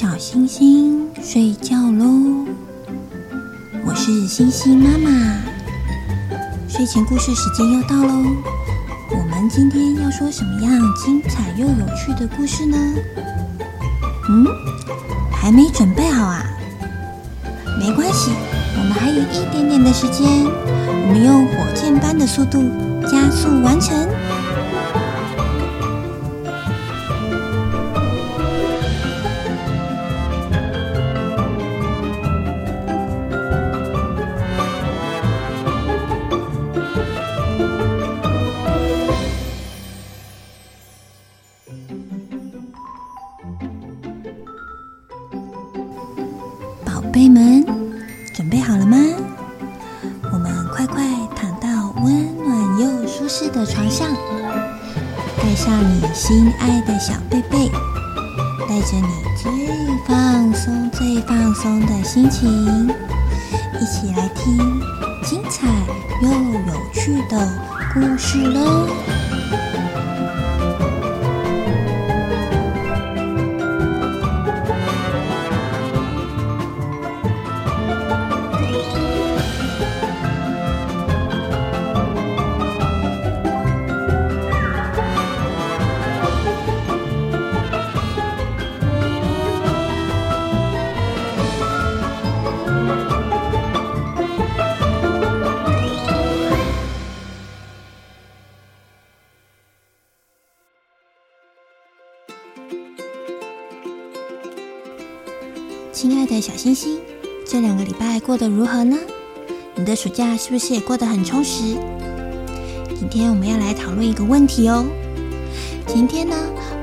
小星星睡觉喽，我是星星妈妈。睡前故事时间又到喽，我们今天要说什么样精彩又有趣的故事呢？嗯，还没准备好啊？没关系，我们还有一点点的时间，我们用火箭般的速度加速完成。故事喽！如何呢？你的暑假是不是也过得很充实？今天我们要来讨论一个问题哦。今天呢，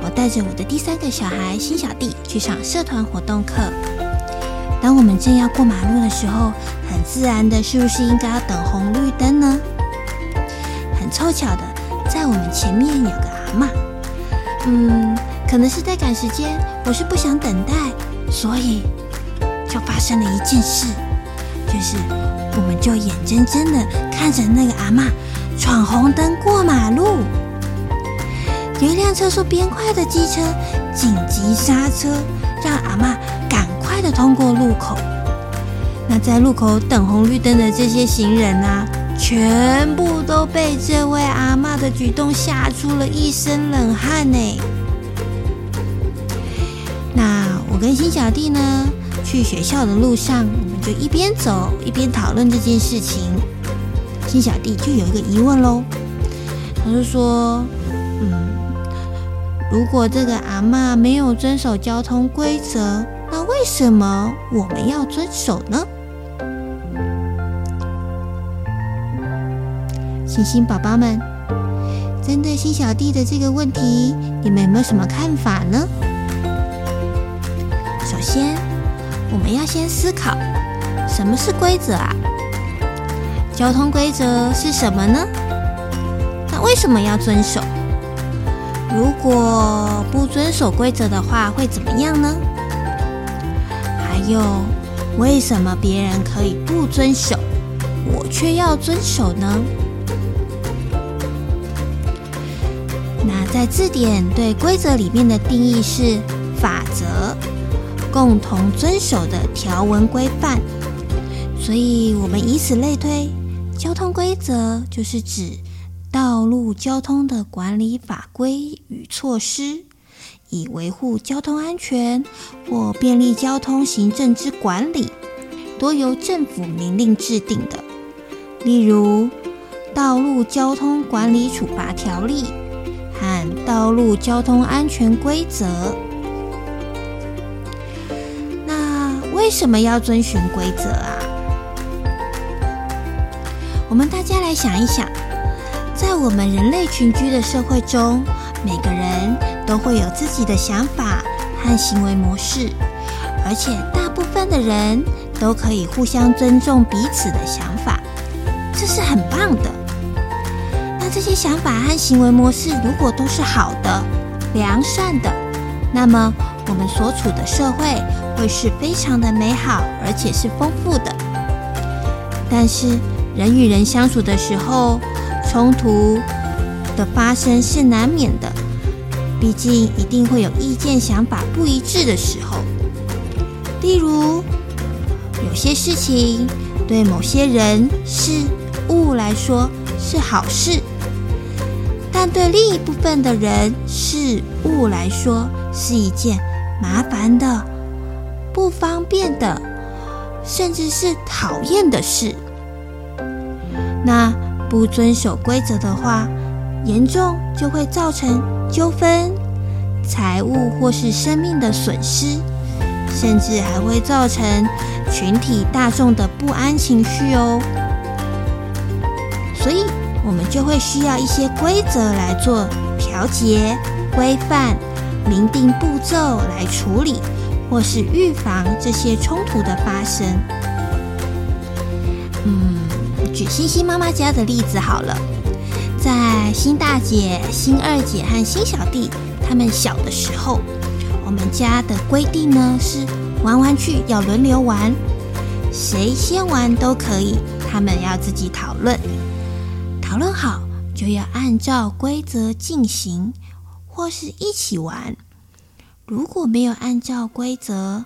我带着我的第三个小孩新小弟去上社团活动课。当我们正要过马路的时候，很自然的，是不是应该要等红绿灯呢？很凑巧的，在我们前面有个阿嬷。嗯，可能是在赶时间，我是不想等待，所以。就发生了一件事，就是我们就眼睁睁的看着那个阿嬷闯红灯过马路，有一辆车速偏快的机车紧急刹车，让阿嬷赶快的通过路口。那在路口等红绿灯的这些行人啊，全部都被这位阿嬷的举动吓出了一身冷汗呢。那我跟新小弟呢，去学校的路上，就一边走一边讨论这件事情。新小弟就有一个疑问喽，他就说：“嗯，如果这个阿嬷没有遵守交通规则，那为什么我们要遵守呢？”星星宝宝们，针对新小弟的这个问题，你们有没有什么看法呢？首先。我们要先思考，什么是规则啊？交通规则是什么呢？那为什么要遵守？如果不遵守规则的话，会怎么样呢？还有，为什么别人可以不遵守，我却要遵守呢？那在字典对规则里面的定义是法则。共同遵守的条文规范，所以我们以此类推，交通规则就是指道路交通的管理法规与措施，以维护交通安全或便利交通行政之管理，多由政府明令制定的。例如，《道路交通管理处罚条例》和《道路交通安全规则》。那为什么要遵循规则啊？我们大家来想一想，在我们人类群居的社会中，每个人都会有自己的想法和行为模式，而且大部分的人都可以互相尊重彼此的想法，这是很棒的。那这些想法和行为模式如果都是好的、良善的，那么我们所处的社会，会是非常的美好，而且是丰富的。但是人与人相处的时候，冲突的发生是难免的，毕竟一定会有意见、想法不一致的时候。例如，有些事情对某些人事物来说是好事，但对另一部分的人事物来说是一件麻烦的、不方便的，甚至是讨厌的事。那不遵守规则的话，严重就会造成纠纷、财物或是生命的损失。甚至还会造成群体大众的不安情绪哦，所以我们就会需要一些规则来做调节、规范、明定步骤来处理，或是预防这些冲突的发生。嗯，举星星妈妈家的例子好了，在新大姐、新二姐和新小弟他们小的时候。我们家的规定呢是玩玩具要轮流玩，谁先玩都可以，他们要自己讨论，讨论好就要按照规则进行，或是一起玩。如果没有按照规则，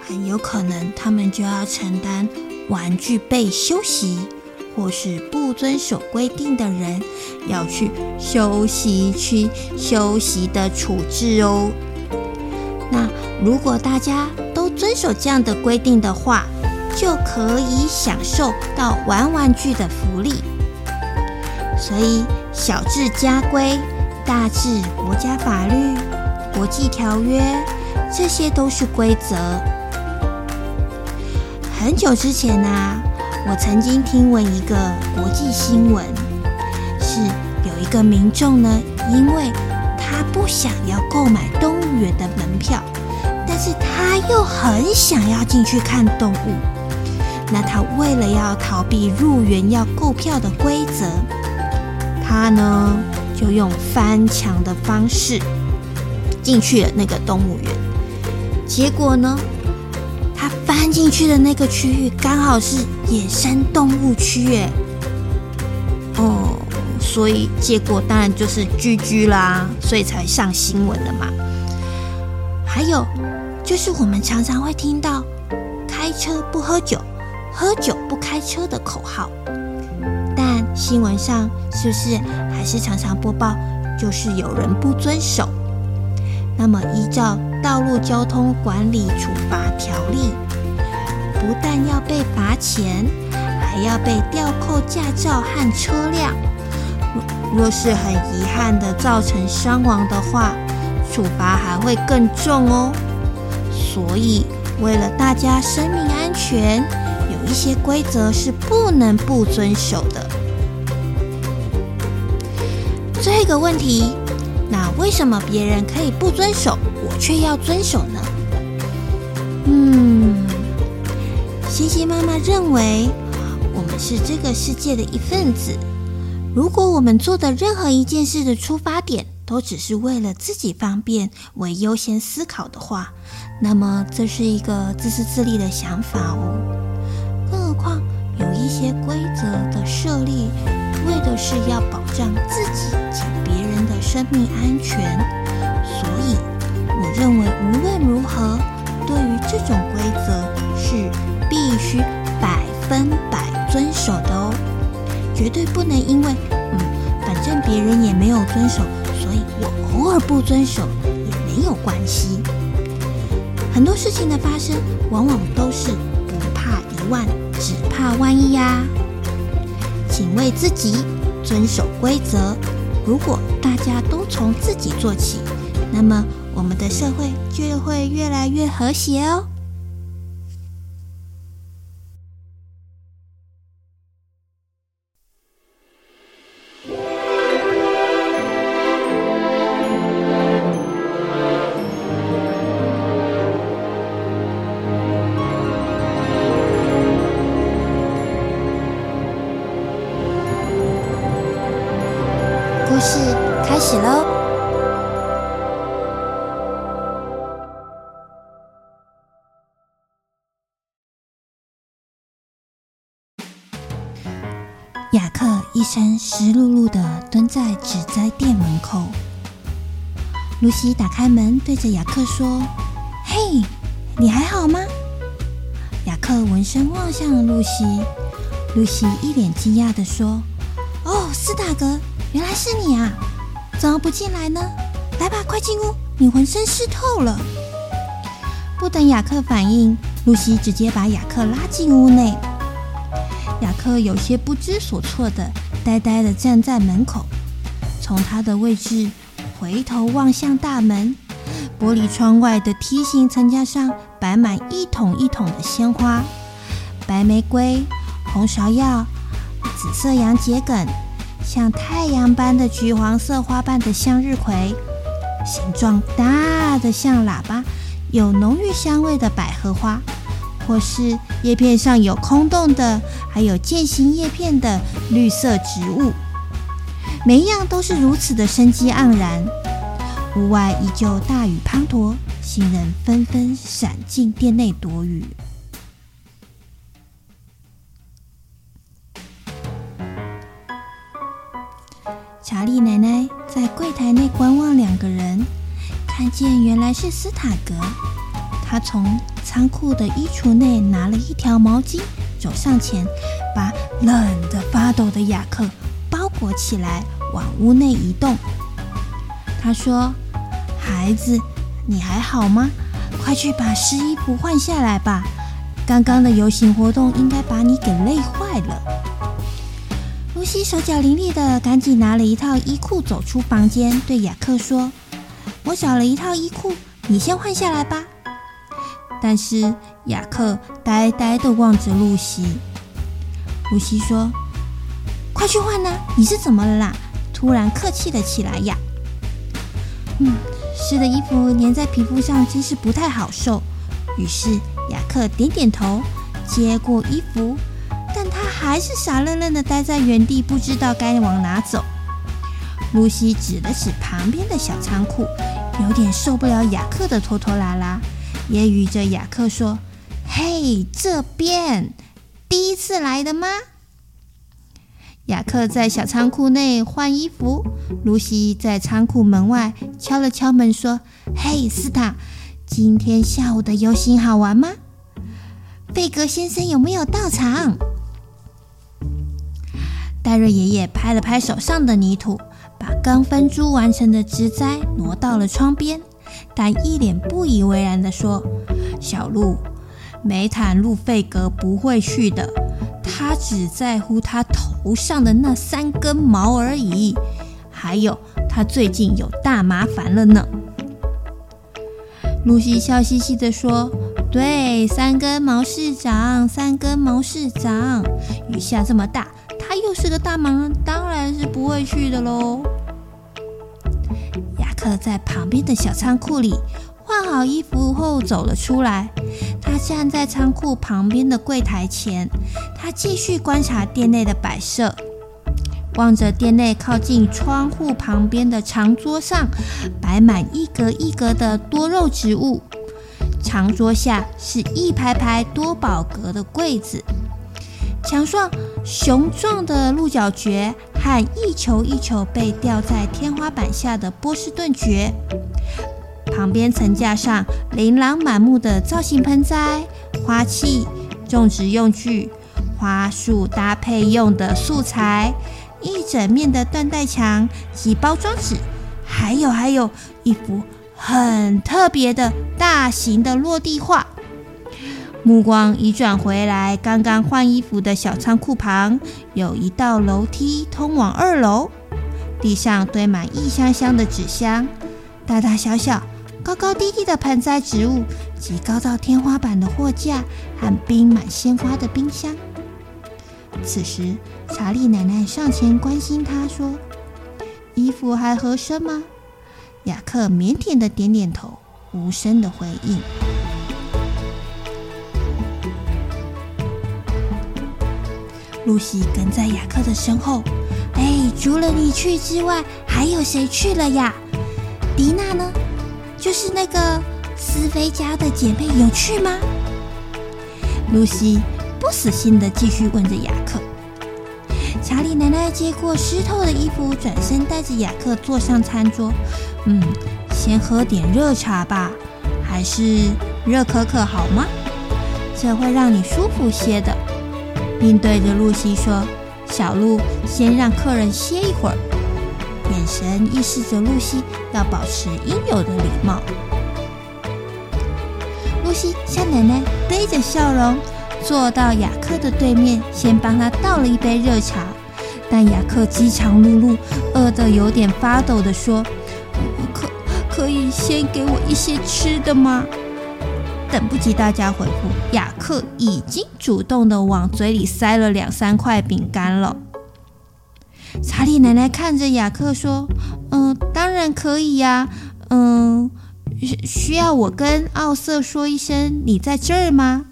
很有可能他们就要承担玩具被休息。或是不遵守规定的人，要去休息区休息的处置哦。那如果大家都遵守这样的规定的话，就可以享受到玩玩具的福利。所以小至家规，大至国家法律、国际条约，这些都是规则。很久之前呢、啊。我曾经听闻一个国际新闻，是有一个民众呢，因为他不想要购买动物园的门票，但是他又很想要进去看动物。那他为了要逃避入园要购票的规则，他呢就用翻墙的方式进去了那个动物园。结果呢，他翻进去的那个区域刚好是野生动物区，哎，哦，所以结果当然就是 GG 啦，所以才上新闻了嘛。还有就是我们常常会听到“开车不喝酒，喝酒不开车”的口号，但新闻上是不是还是常常播报，就是有人不遵守？那么依照《道路交通管理处罚条例》，不但要被罚钱，还要被吊扣驾照和车辆。若是很遗憾的造成伤亡的话，处罚还会更重哦。所以，为了大家生命安全，有一些规则是不能不遵守的。最后一个问题。那为什么别人可以不遵守，却要遵守呢？嗯，星星妈妈认为，我们是这个世界的一份子。如果我们做的任何一件事的出发点都只是为了自己方便为优先思考的话，那么这是一个自私自利的想法哦。更何况有一些规则的设立，为的是要保障自己及别人。的生命安全，认为无论如何，对于这种规则是必须百分百遵守的哦，绝对不能因为嗯，反正别人也没有遵守，所以我偶尔不遵守也没有关系。很多事情的发生，往往都是不怕一万，只怕万一呀。请为自己遵守规则。如果大家都从自己做起，那么我们的社会就会越来越和谐哦。克一身湿漉漉的蹲在纸栽店门口。露西打开门，对着雅克说：“嘿，你还好吗？”雅克闻声望向了露西，露西一脸惊讶地说：“哦，斯塔格，原来是你啊！怎么不进来呢？来吧，快进屋，你浑身湿透了。”不等雅克反应，露西直接把雅克拉进屋内。雅克有些不知所措的，呆呆的站在门口，从他的位置回头望向大门。玻璃窗外的梯形层架上摆满一桶一桶的鲜花，白玫瑰、红芍药、紫色洋桔梗，像太阳般的橘黄色花瓣的向日葵，形状大的像喇叭、有浓郁香味的百合花，或是叶片上有空洞的，还有渐形叶片的绿色植物，每一样都是如此的生机盎然。屋外依旧大雨滂沱，行人纷纷闪进店内躲雨。查莉奶奶在柜台内观望两个人，看见原来是斯塔格。她从仓库的衣橱内拿了一条毛巾，走上前，把冷得发抖的雅克包裹起来，往屋内移动。他说。孩子，你还好吗？快去把湿衣服换下来吧。刚刚的游行活动应该把你给累坏了。露西手脚伶俐的，赶紧拿了一套衣裤走出房间，对雅克说：“我找了一套衣裤，你先换下来吧。”但是雅克呆呆的望着露西。露西说：“快去换呢！你是怎么了啦？突然客气了起来呀？”嗯。湿的衣服粘在皮肤上，真是不太好受。于是雅克点点头，接过衣服，但他还是傻愣愣地待在原地，不知道该往哪走。露西指了指旁边的小仓库，有点受不了雅克的拖拖拉拉，揶揄着雅克说：“嘿，这边第一次来的吗？”雅克在小仓库内换衣服，露西在仓库门外敲了敲门，说：“嘿，斯塔，今天下午的游行好玩吗？费格先生有没有到场？”戴瑞爷爷拍了拍手上的泥土，把刚分株完成的植栽挪到了窗边，但一脸不以为然地说：“小鹿，梅坦路费格不会去的。”他只在乎他头上的那三根毛而已，还有他最近有大麻烦了呢。露西笑嘻嘻地说：“对，三根毛市长，三根毛市长，雨下这么大，他又是个大忙人，当然是不会去的喽。”克在旁边的小仓库里。换好衣服后走了出来，他站在仓库旁边的柜台前，他继续观察店内的摆设，望着店内靠近窗户旁边的长桌上摆满一格一格的多肉植物，长桌下是一排排多宝格的柜子，墙上雄壮的鹿角蕨和一球一球被吊在天花板下的波士顿蕨。旁边层架上琳琅满目的造型盆栽、花器、种植用具、花束搭配用的素材，一整面的缎带墙及包装纸，还有还有一幅很特别的大型的落地画。目光一转回来，刚刚换衣服的小仓库旁有一道楼梯通往二楼，地上堆满一箱箱的纸箱，大大小小。高高低低的盆栽植物及高到天花板的货架和冰满鲜花的冰箱。此时，查理奶奶上前关心他说：“衣服还合身吗？”雅克腼腆的点点头，无声的回应。露西跟在雅克的身后。哎，除了你去之外，还有谁去了呀？迪娜呢？就是那个斯菲家的姐妹有去吗？露西不死心的继续问着雅克。查理奶奶接过湿透的衣服，转身带着雅克坐上餐桌。嗯，先喝点热茶吧，还是热可可好吗？这会让你舒服些的。”并对着露西说：“小鹿，先让客人歇一会儿。”眼神意示着露西要保持应有的礼貌。露西向奶奶背着笑容坐到雅克的对面，先帮他倒了一杯热茶。但雅克饥肠辘辘，饿得有点发抖地说：“可可以先给我一些吃的吗？”等不及大家回复，雅克已经主动的往嘴里塞了两三块饼干了。查理奶奶看着雅克说：“嗯、当然可以呀。嗯、需，需要我跟奥瑟说一声你在这儿吗？”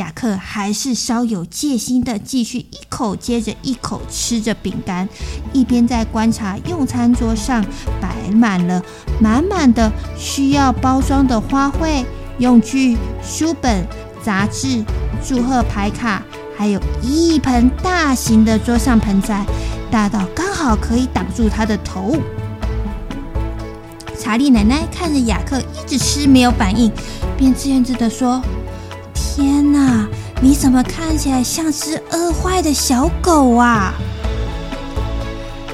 雅克还是稍有戒心的继续一口接着一口吃着饼干，一边在观察用餐桌上摆满了满满的需要包装的花卉、用具、书本、杂志、祝贺牌卡。还有一盆大型的桌上盆栽，大到刚好可以挡住他的头。查理奶奶看着雅克一直吃没有反应，便自怨自的说：“天哪，你怎么看起来像只饿坏的小狗啊？”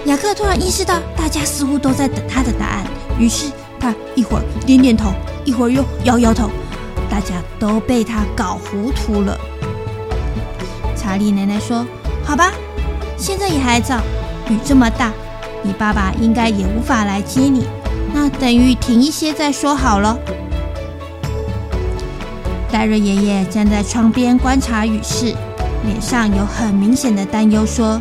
雅克突然意识到大家似乎都在等他的答案，于是他一会儿点点头，一会儿又摇摇头，大家都被他搞糊涂了。查理奶奶说：“好吧，现在也还早，雨这么大，你爸爸应该也无法来接你。那等雨停一些再说好了。”戴瑞爷爷站在窗边观察雨势，脸上有很明显的担忧，说：“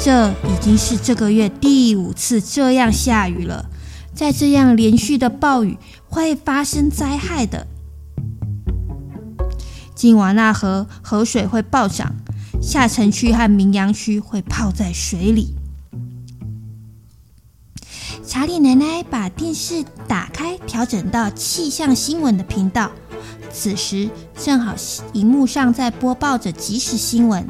这已经是这个月第五次这样下雨了，再这样连续的暴雨会发生灾害的。金瓦纳河河水会暴涨。”下城区和明阳区会泡在水里。查理奶奶把电视打开，调整到气象新闻的频道。此时正好荧幕上在播报着即时新闻。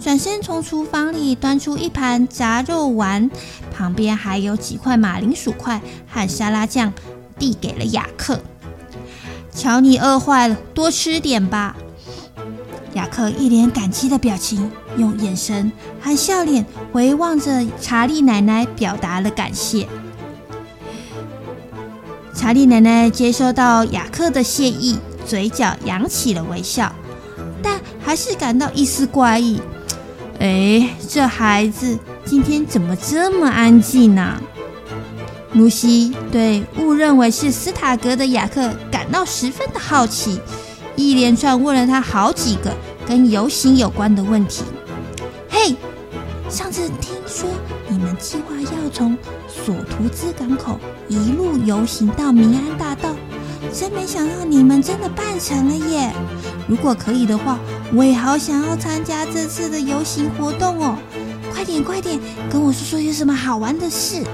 转身从厨房里端出一盘炸肉丸，旁边还有几块马铃薯块和沙拉酱，递给了雅克。瞧你饿坏了，多吃点吧。雅克一脸感激的表情，用眼神和笑脸回望着查理奶奶，表达了感谢。查理奶奶接收到雅克的谢意，嘴角扬起了微笑，但还是感到一丝怪异。哎，这孩子今天怎么这么安静呢？露西对误认为是斯塔格的雅克感到十分的好奇，一连串问了他好几个。跟游行有关的问题。嘿，上次听说你们计划要从索图兹港口一路游行到明安大道，真没想到你们真的办成了耶！如果可以的话，我也好想要参加这次的游行活动哦。快点，快点，跟我说说有什么好玩的事。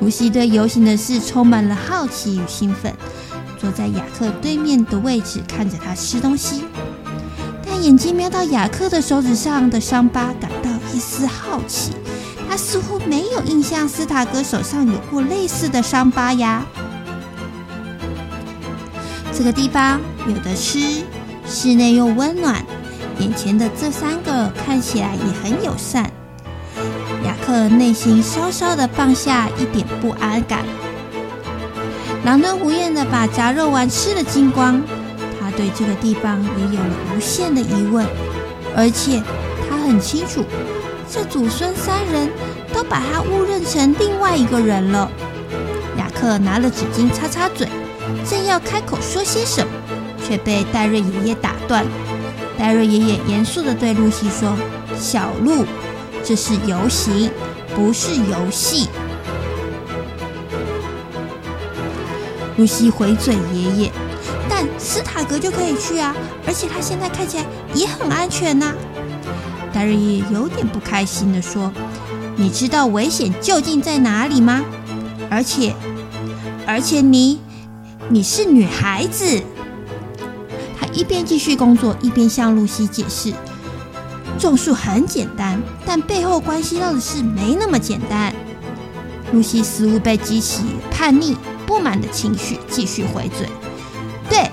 露西对游行的事充满了好奇与兴奋，坐在雅克对面的位置，看着他吃东西。但眼睛瞄到雅克的手指上的伤疤，感到一丝好奇。他似乎没有印象斯塔格手上有过类似的伤疤呀。这个地方有的吃，室内又温暖，眼前的这三个看起来也很友善。雅克内心稍稍的放下一点不安感，狼吞虎咽的把炸肉丸吃了精光。他对这个地方也有了无限的疑问，而且他很清楚，这祖孙三人都把他误认成另外一个人了。雅克拿了纸巾擦擦嘴，要开口说些什么，却被戴瑞爷爷打断。戴瑞爷爷严肃地对露西说：“小鹿，这是游行，不是游戏。”露西回嘴：“爷爷。”但斯塔格就可以去啊，而且他现在看起来也很安全呐、戴瑞爷有点不开心地说：“你知道危险究竟在哪里吗？而且，而且你，你是女孩子。”他一边继续工作，一边向露西解释：“种树很简单，但背后关系到的事没那么简单。”露西似乎被激起叛逆，不满的情绪，继续回嘴：“对，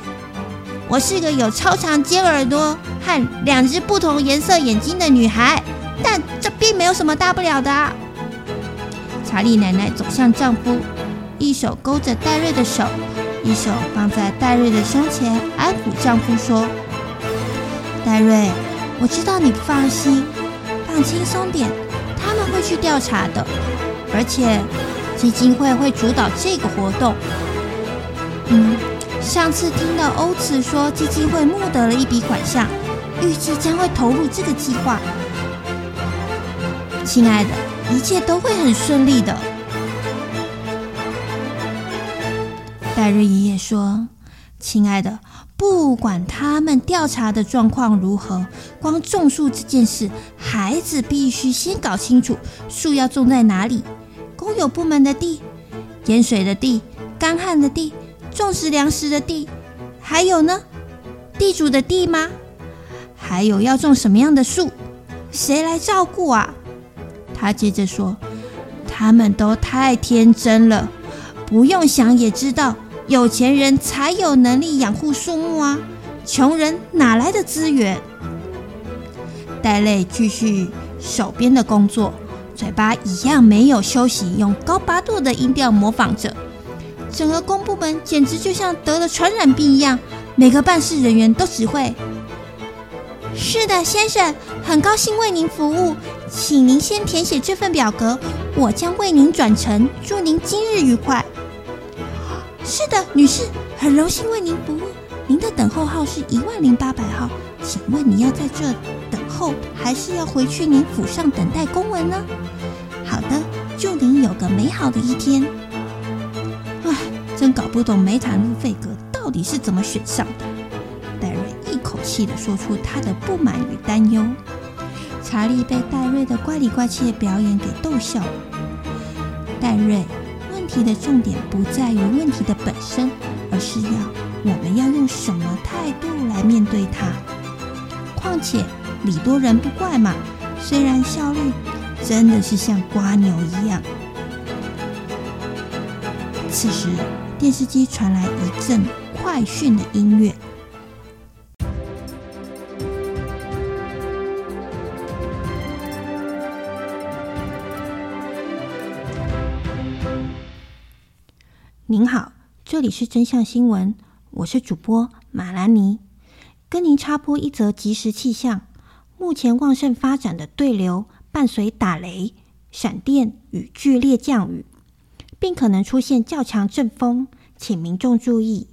我是个有超长尖耳朵和两只不同颜色眼睛的女孩，但这并没有什么大不了的。”查理奶奶走向丈夫，一手勾着戴瑞的手，一手放在戴瑞的胸前，安抚丈夫说：“戴瑞，我知道你不放心，放轻松点，他们会去调查的，而且基金会会主导这个活动。嗯，上次听到欧茨说基金会募得了一笔款项，预计将会投入这个计划。亲爱的。”一切都会很顺利的，戴瑞爷爷说：“亲爱的，不管他们调查的状况如何，光种树这件事，孩子必须先搞清楚树要种在哪里。公有部门的地、盐水的地、干旱的地、种植粮食的地，还有呢，地主的地吗？还有要种什么样的树？谁来照顾啊？”他接着说：“他们都太天真了，不用想也知道，有钱人才有能力养护树木啊，穷人哪来的资源？”戴泪继续手边的工作，嘴巴一样没有休息，用高八度的音调模仿着。整个公部门简直就像得了传染病一样，每个办事人员都只会：“是的，先生，很高兴为您服务。”请您先填写这份表格，我将为您转呈。祝您今日愉快。是的，女士，很荣幸为您服务。您的等候号是一万零八百号，请问你要在这等候，还是要回去您府上等待公文呢？好的，祝您有个美好的一天。唉，真搞不懂梅坦路费格到底是怎么选上的。戴瑞一口气地说出他的不满与担忧。查理被戴瑞的怪里怪气的表演给逗笑了。戴瑞，题的重点不在于问题的本身，而是要我们要用什么态度来面对它。况且礼多人不怪嘛，虽然效率真的是像瓜牛一样。此时，电视机传来一阵快讯的音乐。您好，这里是真相新闻，我是主播马兰妮，跟您插播一则即时气象。目前旺盛发展的对流伴随打雷、闪电与剧烈降雨，并可能出现较强阵风，请民众注意。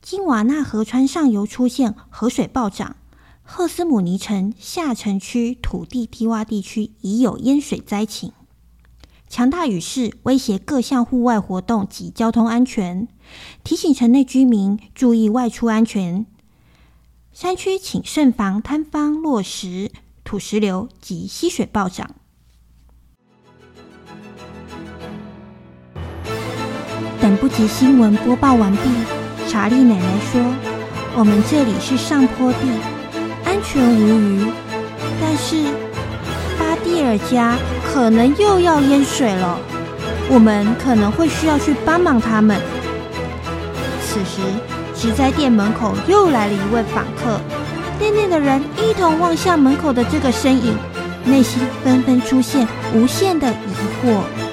金瓦纳河川上游出现河水暴涨，赫斯姆尼城下城区土地低洼地区已有淹水灾情。强大雨势威胁各项户外活动及交通安全，提醒城内居民注意外出安全。山区请慎防坍方、落石、土石流及溪水暴涨。等不及新闻播报完毕，查莉奶奶说：“我们这里是上坡地，安全无虞，但是蒂尔家。”可能又要淹水了，我们可能会需要去帮忙他们。此时，植栽店门口又来了一位访客，店内的人一同望向门口的这个身影，内心纷纷出现无限的疑惑。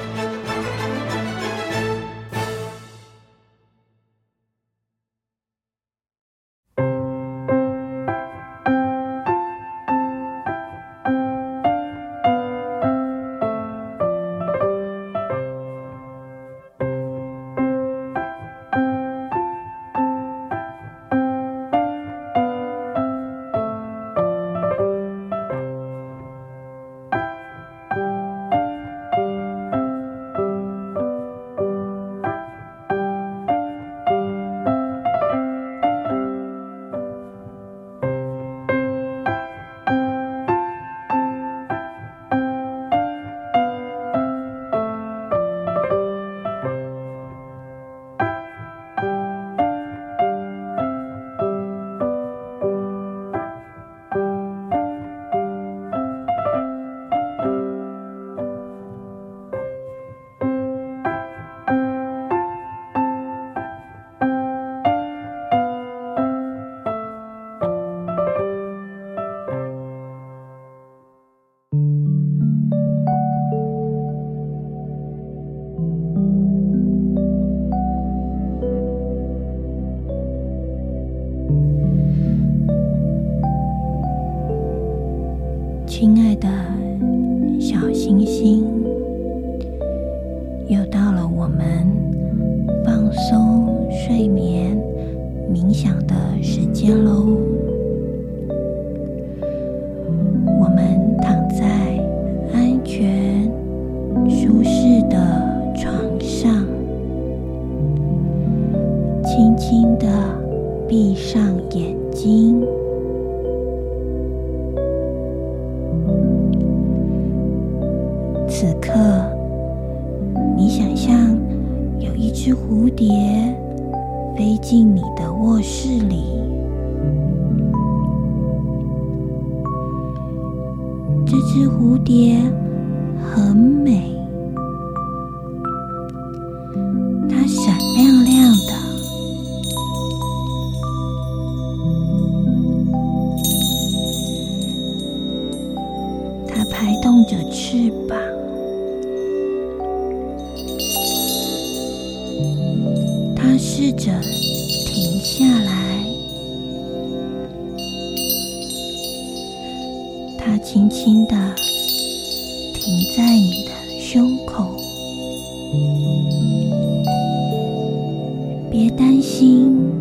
担心。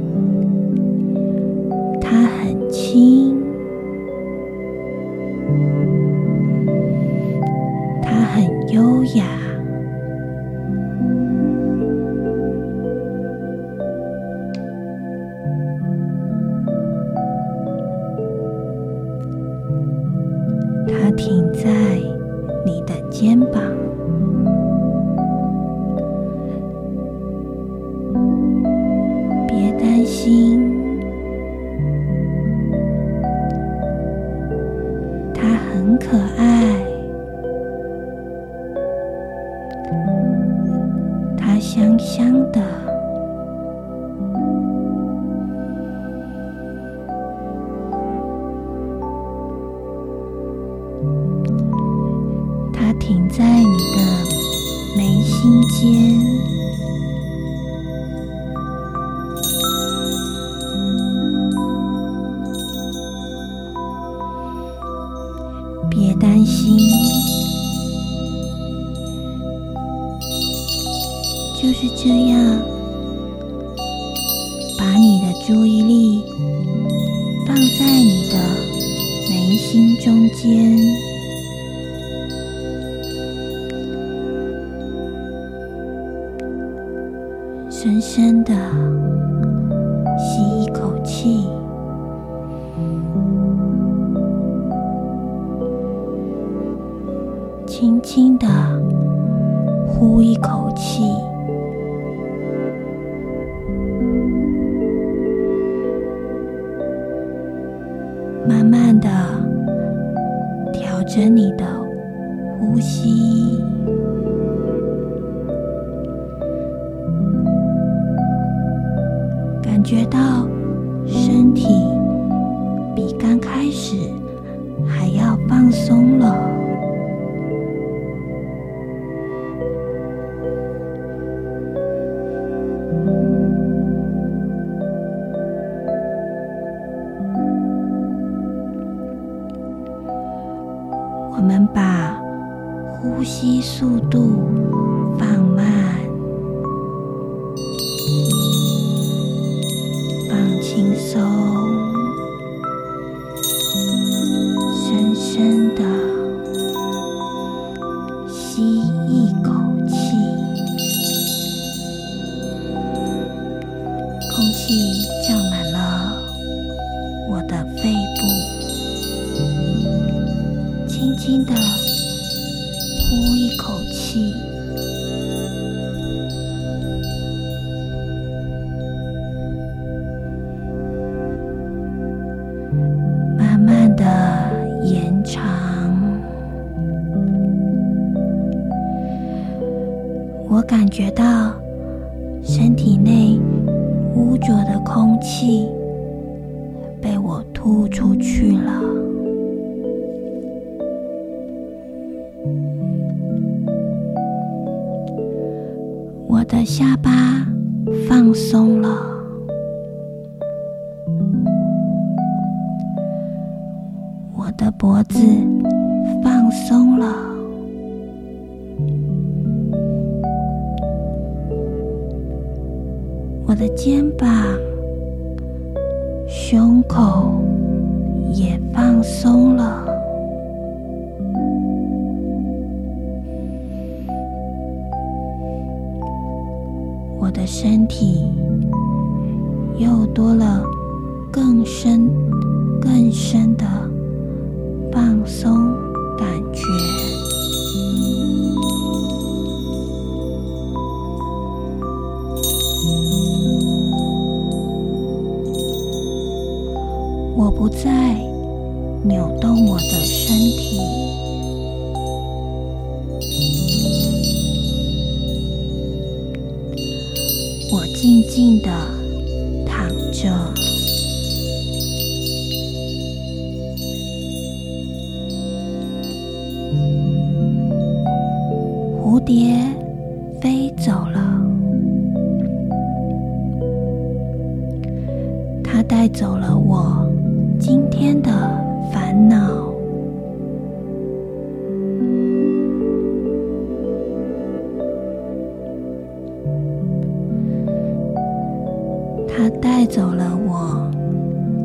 就是这样把你的注意力放在你的眉心中间。深深的胸口也放松了。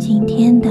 今天的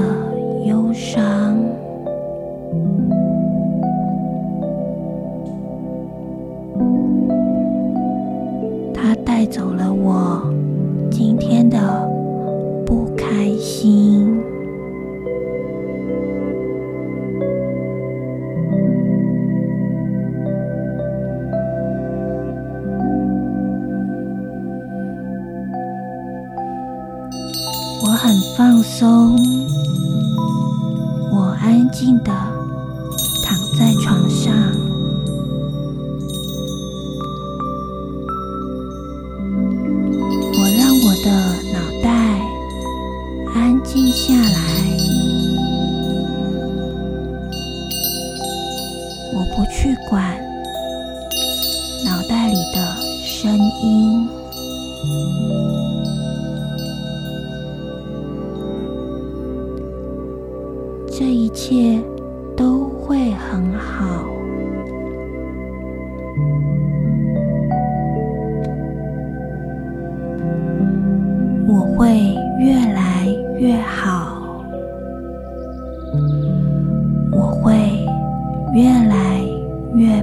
我会越来越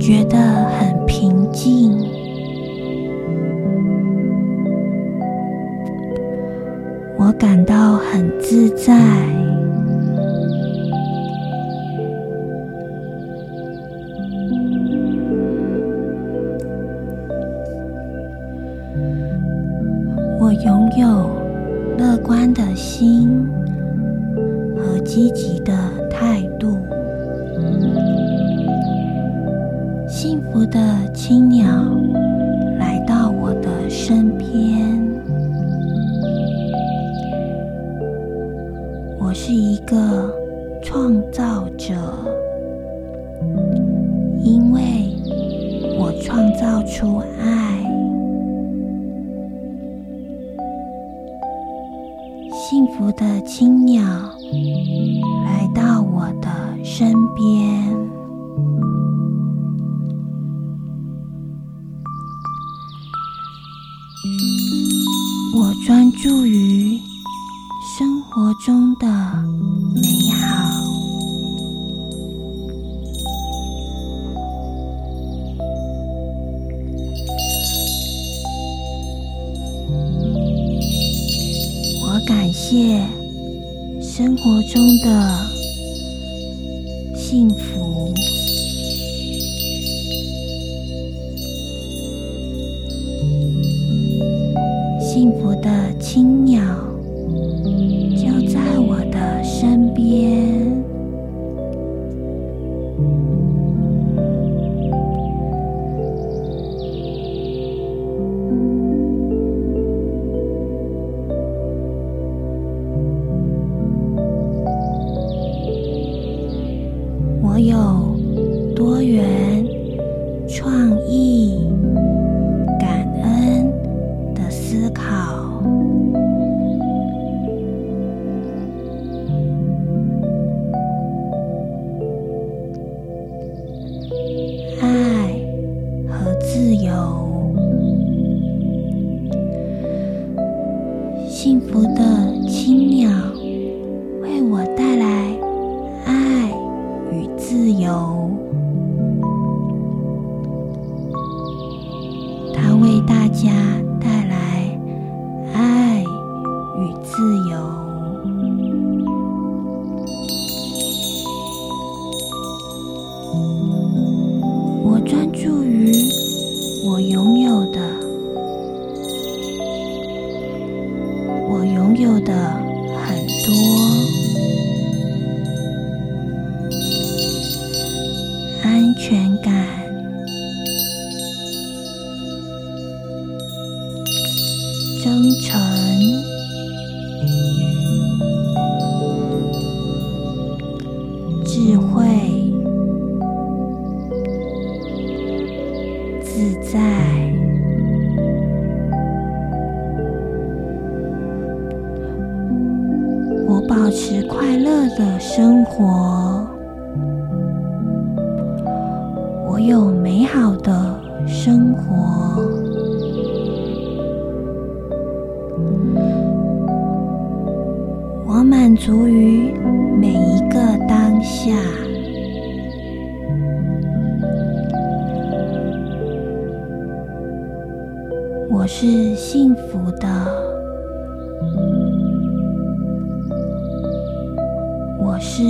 觉得很平静。我感到很自在。活中的自由。是幸福的。我是